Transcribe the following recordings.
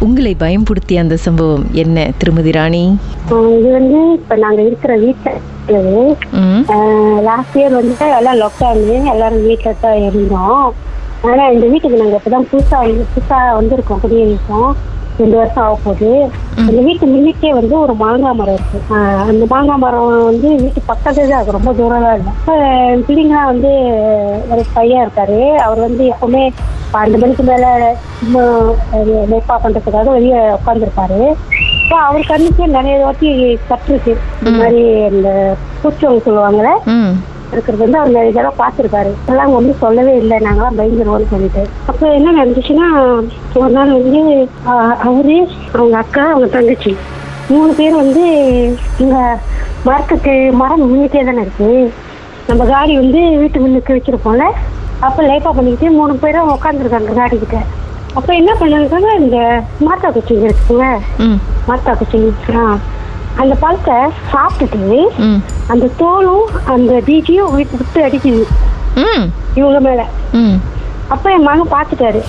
உங்களை பயம்படுத்திய அந்த சம்பவம் என்ன திருமதி ராணி? இது வந்து இப்ப நாங்க இருக்கிற வீட்டுல ம். லாஸ்ட் இயர் வந்துட்டு எல்லாம் லாக்டவுனு எல்லாரும் வீட்டுல தான் இருந்தோம். ஆனா இந்த வீட்டுக்கு நாங்க இப்பதான் புதுசா வந்து புதுசா வந்திருக்கோம் குடியிருக்கோம். ரெண்டு வருஷம் ஆக போகுது அந்த வீட்டு முன்னிக்கே வந்து ஒரு மாங்காய் மரம் இருக்கு. அந்த மாங்காய் மரம் வந்து வீட்டு பக்கத்துல தான் இருக்கு ரொம்ப தூரம் தான் இல்லை இப்ப பிள்ளைங்களாம் வந்து ஒரு பையன் இருக்காரு. அவர் வந்து எப்பவுமே பன்னெண்டு மணிக்கு மேல மேப்பா பண்றதுக்காக வெளியே உட்காந்துருப்பாரு இப்போ அவர் கண்ணுக்கே நிறைய வாட்டி கற்றுருக்கு இந்த மாதிரி இந்த பூச்சவங்க சொல்லுவாங்கல்ல? ம். இருக்கிறது வந்து அவர் நிறைய தடவை பார்த்துருக்காரு எல்லாம் ஒன்றும் சொல்லவே இல்லை. நாங்களாம் பயந்துருவோம்னு சொல்லிட்டு. அப்போ என்ன நடந்துச்சுன்னா ஒரு நாள் வந்து அவரு அவங்க அக்கா அவங்க தங்கச்சி மூணு பேர் வந்து இங்க மரத்துக்கு மரம் முன்னிட்டே தானே இருக்கு. நம்ம காடி வந்து வீட்டு முன்னுக்கு வச்சிருப்போம்ல. அப்போ லேப்பா பண்ணிக்கிட்டு மூணு பேரும் உட்காந்துருக்காங்க காடி கிட்ட. அப்போ என்ன பண்ணாங்க இந்த மாத்தா குச்சிங்க இருக்குங்க. ம். மாத்தா குச்சிங்க ஆ. அந்த பழத்தை சாப்பிட்டுட்டு அந்த தோலும் அந்த டிஜியும் வீட்டு விட்டு அடிக்குது. ம். இவங்க மேல. ம். அப்ப என் மகன் பார்த்துட்டாரு.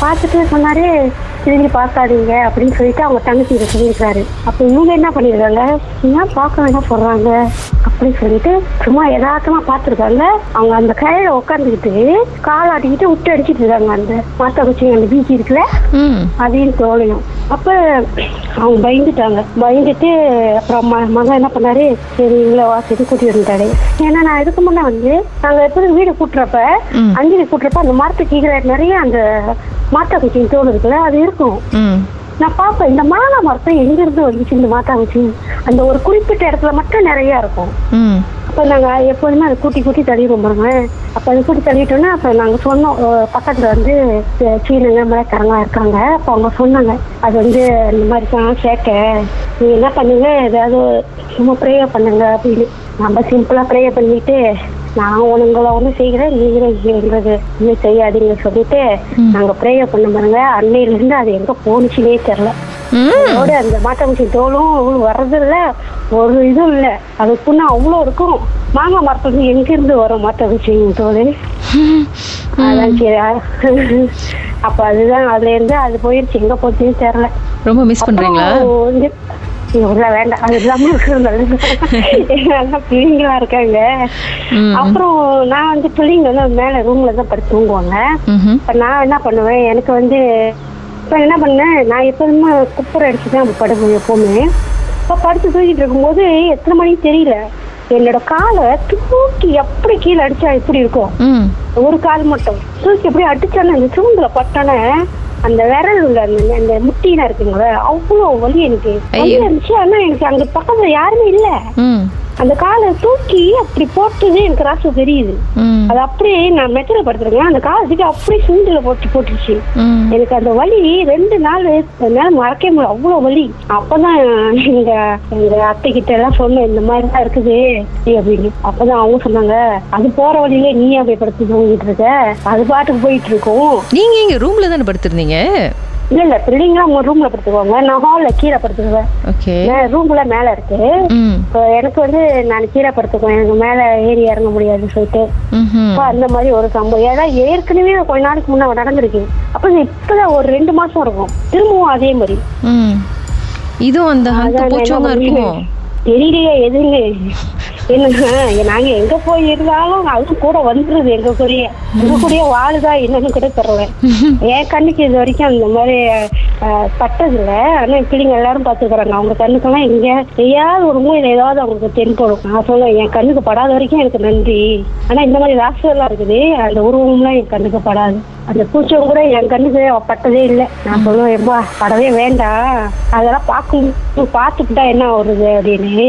பார்த்துட்டு சொன்னாரு திரும்பி பார்க்காதீங்க அப்படின்னு சொல்லிட்டு அவங்க தங்கச்சிகிட்ட சொல்லியிருக்காரு. அப்ப இவங்க என்ன பண்ணிருக்காங்க ஏன் பார்க்க வேண்டாம் சொல்றாங்க அப்படின்னு சொல்லிட்டு சும்மா யதார்த்தமா பார்த்துருக்காங்க. அவங்க அந்த கையில உட்காந்துக்கிட்டு கால் ஆட்டிக்கிட்டு விட்டு அடிச்சிட்டு இருக்காங்க அந்த மாத்தா குச்சி அந்த பீச்சி இருக்குல்ல? அதையும் தோலையும். அப்ப அவங்க பயந்துட்டாங்க. பயந்துட்டு அப்புறம் மகன் என்ன பண்ணாரு? சரி இவ்வளோ வாசிட்டு கூட்டிட்டு வந்துட்டாரு. ஏன்னா நான் இதுக்கு முன்னே வந்து நாங்க எப்படி வீடு கூட்டுறப்ப. அஞ்சலி கூட்டுறப்ப அந்த மரத்துக்கு கீழே நிறைய அந்த மாட்டா குச்சியின் தோல் இருக்குல்ல அது இருக்கும். நான் பார்ப்பேன் இந்த மாங்காய் மரத்தை எங்க இருந்து வந்துச்சு இந்த மாட்டா குச்சி? அந்த ஒரு குறிப்பிட்ட இடத்துல மட்டும் நிறைய இருக்கும். அப்போ நாங்கள் எப்போதுமே அதை கூட்டி கூட்டி தள்ளிடுவோம் பாருங்க. அப்போ அதை கூட்டி தள்ளிட்டோன்னா அப்போ நாங்கள் சொன்னோம் பக்கத்துல வந்து சீனங்க மலைக்காரங்க இருக்காங்க. அப்போ அவங்க சொன்னாங்க அது வந்து இந்த மாதிரி தான் சேர்க்க நீங்கள் என்ன பண்ணுங்க? ஏதாவது சும்மா ப்ரேயர் பண்ணுங்க. அப்படின்னு. நம்ம சிம்பிளாக ப்ரேயர் பண்ணிட்டு நான் உங்களை ஒன்றும் செய்கிறேன் நீங்களும் எங்களுக்கு இன்னும் செய்யாதீங்க சொல்லிட்டு நாங்கள் ப்ரேயர் பண்ண பாருங்க. அன்னையிலேருந்து அது எங்கே போணுச்சுனே தெரில. அதோட அந்த மாட்டாங்குச்சி தோலும் வர்றது இல்ல ஒரு இதுவும் இல்ல. அதுக்குன்னா அவ்வளோ இருக்கும். மாங்காய் மரத்துல இருந்து எங்க இருந்து வரும் மாட்டாங்குச்சி தோல்? அதான் சரி அப்ப அதுதான் அதுல இருந்து அது போயிருச்சு. எங்க போச்சுன்னு தெரியல. ரொம்ப மிஸ் இல்ல வேண்டாம். அது இல்லாம நல்லா பிள்ளைங்களா இருக்காங்க. அப்புறம் நான் வந்து பிள்ளைங்க வந்து மேல ரூம்ல தான் படுத்து தூங்குவாங்க. நான் என்ன பண்ணுவேன்? எனக்கு வந்து இப்ப என்ன பண்ணேன் நான் எப்போதுமே குப்புரை அடிச்சு தான் படுப்பேன் எப்பவுமே. இப்ப படுத்து தூக்கிட்டு இருக்கும்போது எத்தனை மணிக்கு தெரியல. என்னோட காலை தூக்கி எப்படி கீழே அடிச்சா எப்படி இருக்கும்? ஒரு கால் மட்டும். தூக்கி எப்படி அடிச்சானே அந்த சூண்டுல பட்டானே அந்த விரல் உள்ள அந்த அந்த முட்டினா இருக்குங்களே அவ்வளோ வலி எனக்கு. இருந்துச்சு ஆனா எனக்கு அங்க பக்கத்துல யாருமே இல்ல. அந்த காலை தூக்கி அப்படி போட்டது எனக்கு ராசு தெரியுது. அது அப்படியே நான் மெத்தல படுத்துருக்கேன் அந்த காலை தூக்கி அப்படியே சுண்டுல போட்டு போட்டுருச்சு. ம். எனக்கு அந்த வலி ரெண்டு நாள் என்னால மறக்கவே முடியல. அவ்வளவு வலி. அப்பதான் எங்க எங்க அத்தை கிட்ட எல்லாம் சொன்னேன் இந்த மாதிரி தான் இருக்குது அப்படின்னு. அப்பதான் அவங்க சொன்னாங்க அது போற வழியில நீ போய் படுத்து தூங்கிட்டு இருக்க? அது பாட்டுக்கு போயிட்டு இருக்கும். நீங்க இங்க ரூம்ல தானே படுத்திருந்தீங்க? இல்ல இல்ல பிள்ளைங்க உங்க ரூம்ல படுத்துக்குவாங்க நான் ஹால்ல கீழே படுத்துக்குவேன் ஓகே. ரூம்ல மேல இருக்கு. எனக்கு வந்து நான் கீழே படுத்துக்குவேன். எனக்கு மேல ஏறி இறங்க முடியாதுன்னு சொல்லிட்டு. அந்த மாதிரி ஒரு சம்பவம். ஏன்னா ஏற்கனவே கொஞ்ச நாளைக்கு முன்ன நடந்திருக்கு. அப்ப இப்பதான் ஒரு ரெண்டு மாசம் இருக்கும். திரும்பவும் அதே மாதிரி. இதுவும் அந்த தெரியலையே எதுன்னு என்ன நாங்க எங்க போய் இருந்தாலும் அது கூட வந்துருது எங்க கூடயே. எங்க கூடயே வாழுதா என்னன்னு கூட தருவேன் என் கண்ணுக்கு இது வரைக்கும் அந்த மாதிரி பட்டது இல்ல ஆனா பிள்ளைங்க எல்லாரும் பாத்துக்கிறாங்க அவங்க கண்ணுக்கெல்லாம் எங்க எதையாவது ஒரு மூலையில ஏதாவது அவங்களுக்கு தென்படும் நான் சொல்லுவேன் என் கண்ணுக்கு படாத வரைக்கும் எனக்கு நன்றி. ஆனா இந்த மாதிரி ராசியெல்லாம் இருக்குது அந்த உருவம்லாம் என் கண்ணுக்கு படாது. அந்த பூச்சம் கூட என் கண்ணுக்கு பட்டதே இல்லை. நான் சொல்லுவேன் எப்பா படவே வேண்டாம். அதெல்லாம் பார்க்கும் பார்த்துக்கிட்டா என்ன வருது அப்படின்னு.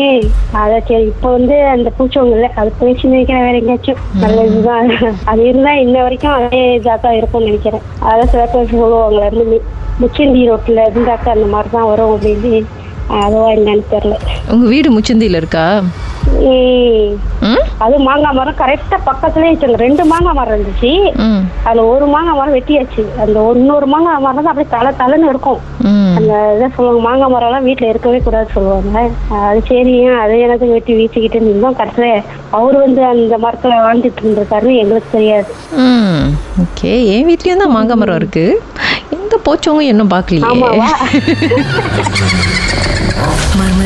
அதான் சரி இப்போ வந்து அந்த பூச்சவங்க இல்லை. அது பேசி நினைக்கிற வேற எங்கேயாச்சும். நல்ல இதுதான். அது இருந்தா இன்ன வரைக்கும் அதே இதாக தான் இருக்கும்னு நினைக்கிறேன். அதான் சில பேர் சொல்லுவாங்களே இருந்து முச்சந்தி ரோட்டில் இருந்தாக்கா அந்த மாதிரி தான் வரும் அப்படின்னு. அதுவா என்னன்னு தெரியல. உங்க வீடு முச்சந்தியில இருக்கா? அது மாங்காய் மரம் கரெக்டா பக்கத்துலயே வச்சுங்க ரெண்டு மாங்காய் மரம் இருந்துச்சு. அதுல ஒரு மாங்காய் மரம் வெட்டியாச்சு. அந்த இன்னொரு மாங்காய் மரம் தான் அப்படியே தலை தலைன்னு இருக்கும். அந்த இதை சொல்லுவாங்க மாங்காய் மரம் எல்லாம் வீட்டுல இருக்கவே கூடாது சொல்லுவாங்க. அது சரி அதை எனக்கு வெட்டி வீசிக்கிட்டு இருந்தோம் கடைசியில அவர் வந்து அந்த மரத்துல வாழ்ந்துட்டு இருந்திருக்காருன்னு எங்களுக்கு தெரியாது. ஓகே. என் வீட்லேயும் தான் மாங்காய் மரம் இருக்கு. எங்கே போச்சவங்க இன்னும் மர்ம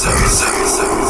Sir, sir, sir.